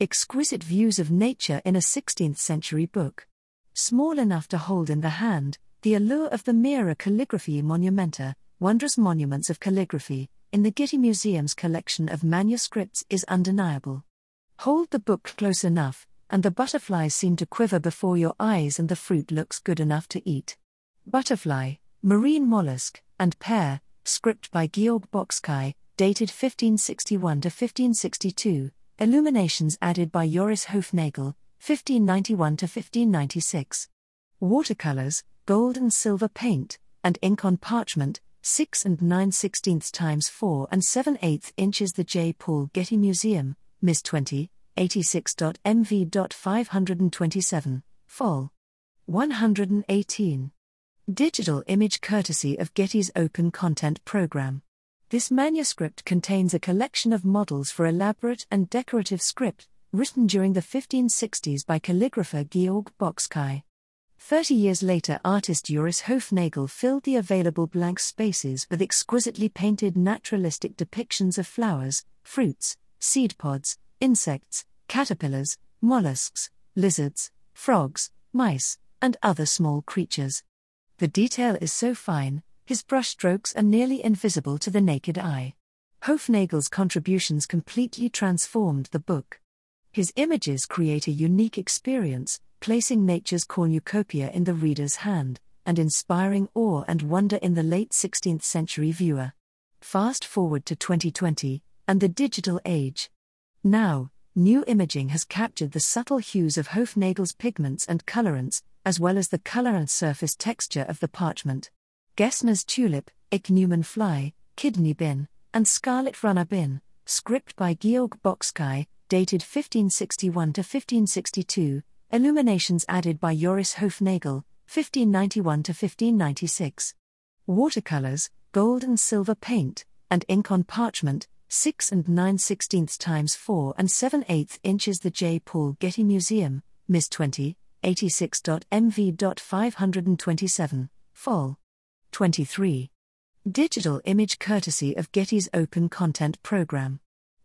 Exquisite views of nature in a 16th century book. Small enough to hold in the hand, the allure of the Mira Calligraphiae Monumenta, wondrous monuments of calligraphy, in the Getty Museum's collection of manuscripts is undeniable. Hold the book close enough, and the butterflies seem to quiver before your eyes, and the fruit looks good enough to eat. Butterfly, Marine Mollusk, and Pear, script by Georg Bocskai, dated 1561 to 1562, illuminations added by Joris Hoefnagel, 1591 to 1596. Watercolors, gold and silver paint, and ink on parchment, 6 and 9 16ths times 4 and 7 8 inches. The J. Paul Getty Museum, Ms. 20, 86.mv.527, Fall. 118. Digital image courtesy of Getty's Open Content Program. This manuscript contains a collection of models for elaborate and decorative script, written during the 1560s by calligrapher Georg Bocskai. Thirty years later, artist Joris Hoefnagel filled the available blank spaces with exquisitely painted naturalistic depictions of flowers, fruits, seed pods, insects, caterpillars, mollusks, lizards, frogs, mice, and other small creatures. The detail is so fine, his brushstrokes are nearly invisible to the naked eye. Hoefnagel's contributions completely transformed the book. His images create a unique experience, placing nature's cornucopia in the reader's hand, and inspiring awe and wonder in the late 16th century viewer. Fast forward to 2020, and the digital age. Now, new imaging has captured the subtle hues of Hoefnagel's pigments and colorants, as well as the color and surface texture of the parchment. Gessner's tulip, ichneumon fly, kidney bean, and scarlet runner bean, script by Georg Bocskai, dated 1561 to 1562, illuminations added by Joris Hoefnagel, 1591 to 1596. Watercolors, gold and silver paint, and ink on parchment, 6 and 9 16ths times 4 and 7 8 inches. The J. Paul Getty Museum, Ms. 20, 86.mv.527, Fall. 23. Digital image courtesy of Getty's Open Content Program.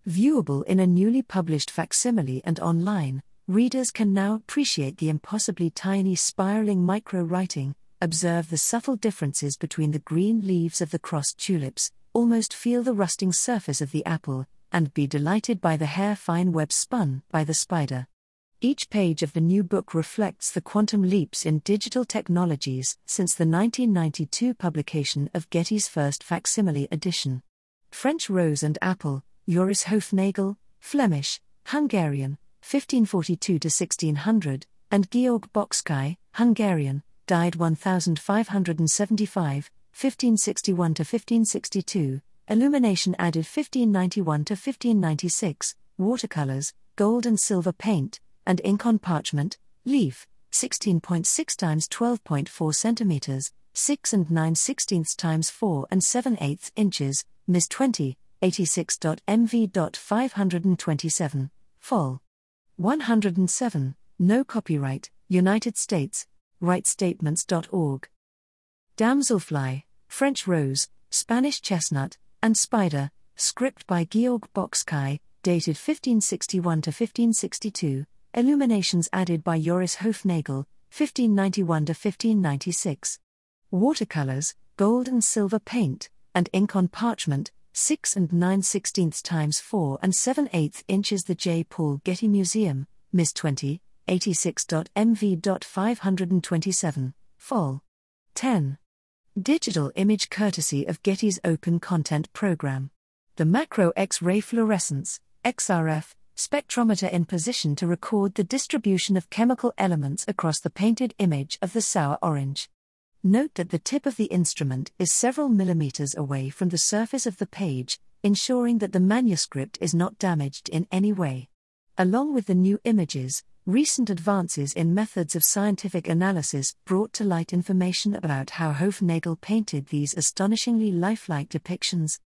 Viewable in a newly published facsimile and online, readers can now appreciate the impossibly tiny spiraling micro writing, observe the subtle differences between the green leaves of the crossed tulips, almost feel the rusting surface of the apple, and be delighted by the hair fine web spun by the spider. Each page of the new book reflects the quantum leaps in digital technologies since the 1992 publication of Getty's first facsimile edition. French Rose and Apple, Joris Hoefnagel, Flemish, Hungarian, 1542 to 1600, and Georg Bocskai, Hungarian, died 1575, 1561 to 1562, illumination added 1591 to 1596, watercolors, gold and silver paint, and ink on parchment, leaf, 16.6 times 12.4 centimeters, 6 and 9 sixteenths times 4 and 7 eighths inches, Ms. 20, 86.mv.527, Fall. 107, No copyright, United States, rightstatements.org. Damselfly, French Rose, Spanish Chestnut, and Spider, script by Georg Bocskai, dated 1561 to 1562, illuminations added by Joris Hoefnagel, 1591 to 1596. Watercolors, gold and silver paint, and ink on parchment, 6 and 9 16ths times 4 and 7 8 inches. The J. Paul Getty Museum, Ms. 20, 86.mv.527, Fall. 10. Digital image courtesy of Getty's Open Content Program. The Macro X ray fluorescence, XRF, spectrometer in position to record the distribution of chemical elements across the painted image of the sour orange. Note that the tip of the instrument is several millimeters away from the surface of the page, ensuring that the manuscript is not damaged in any way. Along with the new images, recent advances in methods of scientific analysis brought to light information about how Hoefnagel painted these astonishingly lifelike depictions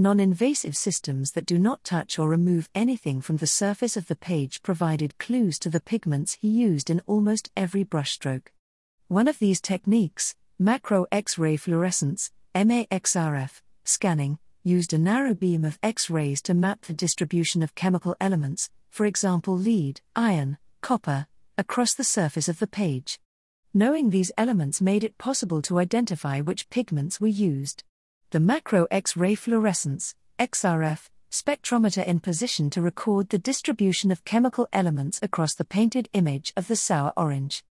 non invasive systems that do not touch or remove anything from the surface of the page provided clues to the pigments he used in almost every brushstroke. One of these techniques, macro X ray fluorescence, MAXRF, scanning, used a narrow beam of X rays to map the distribution of chemical elements, for example lead, iron, copper, across the surface of the page. Knowing these elements made it possible to identify which pigments were used. The macro X ray fluorescence, XRF, spectrometer in position to record the distribution of chemical elements across the painted image of the sour orange.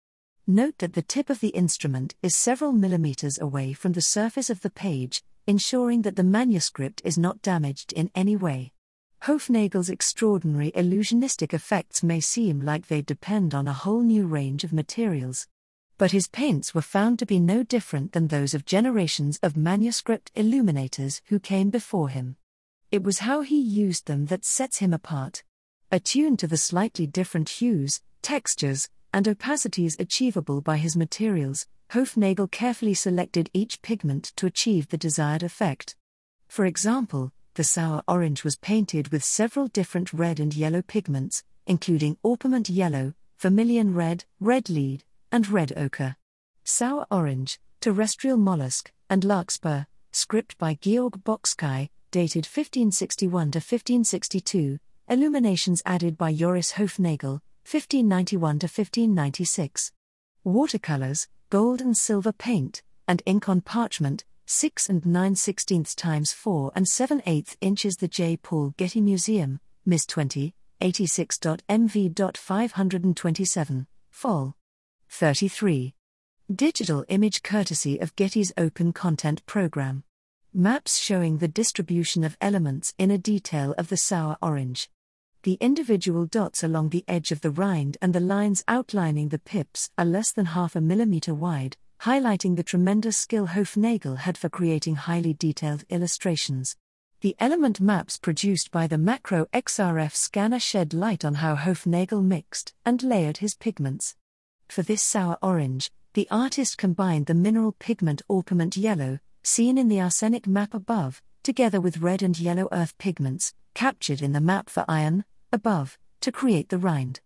Note that the tip of the instrument is several millimeters away from the surface of the page, ensuring that the manuscript is not damaged in any way. Hoefnagel's extraordinary illusionistic effects may seem like they depend on a whole new range of materials. But his paints were found to be no different than those of generations of manuscript illuminators who came before him. It was how he used them that sets him apart. Attuned to the slightly different hues, textures, and opacities achievable by his materials, Hoefnagel carefully selected each pigment to achieve the desired effect. For example, the sour orange was painted with several different red and yellow pigments, including orpiment yellow, vermilion red, red lead, and red ochre. Sour orange, terrestrial mollusk, and larkspur, script by Georg Bocskai, dated 1561 to 1562, illuminations added by Joris Hoefnagel, 1591 to 1596. Watercolors, gold and silver paint, and ink on parchment, 6 and 9 16 times 4 and 7 8 inches. The J. Paul Getty Museum, Ms. 20, 86.mv.527, Fall. 33. Digital image courtesy of Getty's Open Content Program. Maps showing the distribution of elements in a detail of the sour orange the individual dots along the edge of the rind and the lines outlining the pips are less than half a millimeter wide, highlighting the tremendous skill Hoefnagel had for creating highly detailed illustrations. The element maps produced by the macro XRF scanner shed light on how Hoefnagel mixed and layered his pigments. For this sour orange, the artist combined the mineral pigment orpiment yellow, seen in the arsenic map above, together with red and yellow earth pigments, captured in the map for iron, above, to create the rind.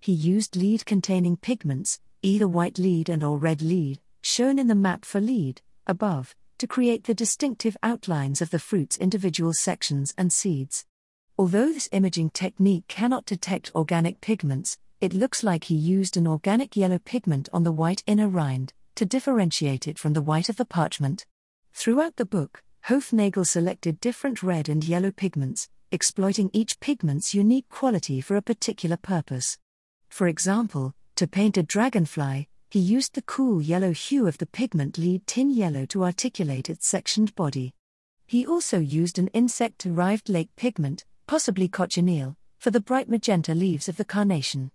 He used lead containing pigments, either white lead and or red lead, shown in the map for lead, above, to create the distinctive outlines of the fruit's individual sections and seeds. Although this imaging technique cannot detect organic pigments, it looks like he used an organic yellow pigment on the white inner rind, to differentiate it from the white of the parchment. Throughout the book, Hoefnagel selected different red and yellow pigments, exploiting each pigment's unique quality for a particular purpose. For example, to paint a dragonfly, he used the cool yellow hue of the pigment lead tin yellow to articulate its sectioned body. He also used an insect derived lake pigment, possibly cochineal, for the bright magenta leaves of the carnation.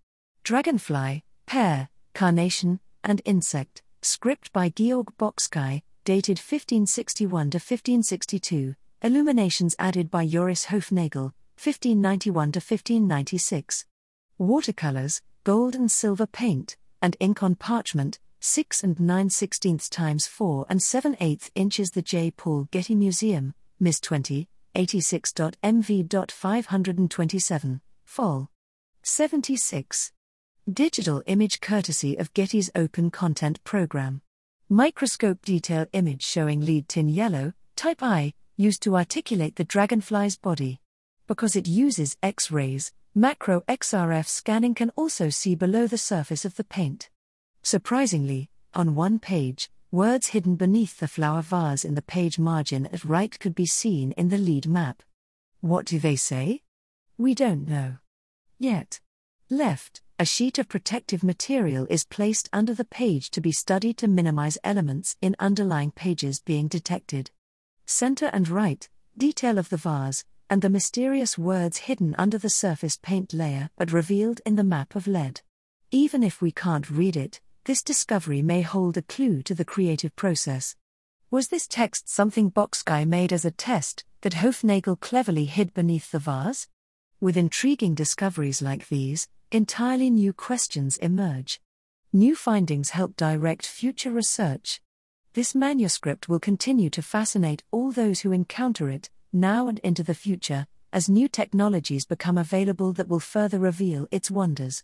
Dragonfly, pear, carnation, and insect, script by Georg Bocskai, dated 1561 to 1562, Illuminations added by Joris Hoefnagel, 1591 to 1596. Watercolors, gold and silver paint, and ink on parchment, 6 and 9 16 times 4 and 7 8 inches. The J. Paul Getty Museum, Ms. 20, 86.mv.527, Fall. 76. Digital image courtesy of Getty's Open Content Program. Microscope detail image showing lead tin yellow, type I, used to articulate the dragonfly's body. Because it uses X rays, macro XRF scanning can also see below the surface of the paint. Surprisingly, on one page, words hidden beneath the flower vase in the page margin at right could be seen in the lead map. What do they say? We don't know. Yet. Left, a sheet of protective material is placed under the page to be studied to minimize elements in underlying pages being detected center and right, detail of the vase, and the mysterious words hidden under the surface paint layer but revealed in the map of lead. Even if we can't read it, this discovery may hold a clue to the creative process. Was this text something Bocskai made as a test that Hoefnagel cleverly hid beneath the vase? With intriguing discoveries like these, entirely new questions emerge. New findings help direct future research. This manuscript will continue to fascinate all those who encounter it, now and into the future, as new technologies become available that will further reveal its wonders.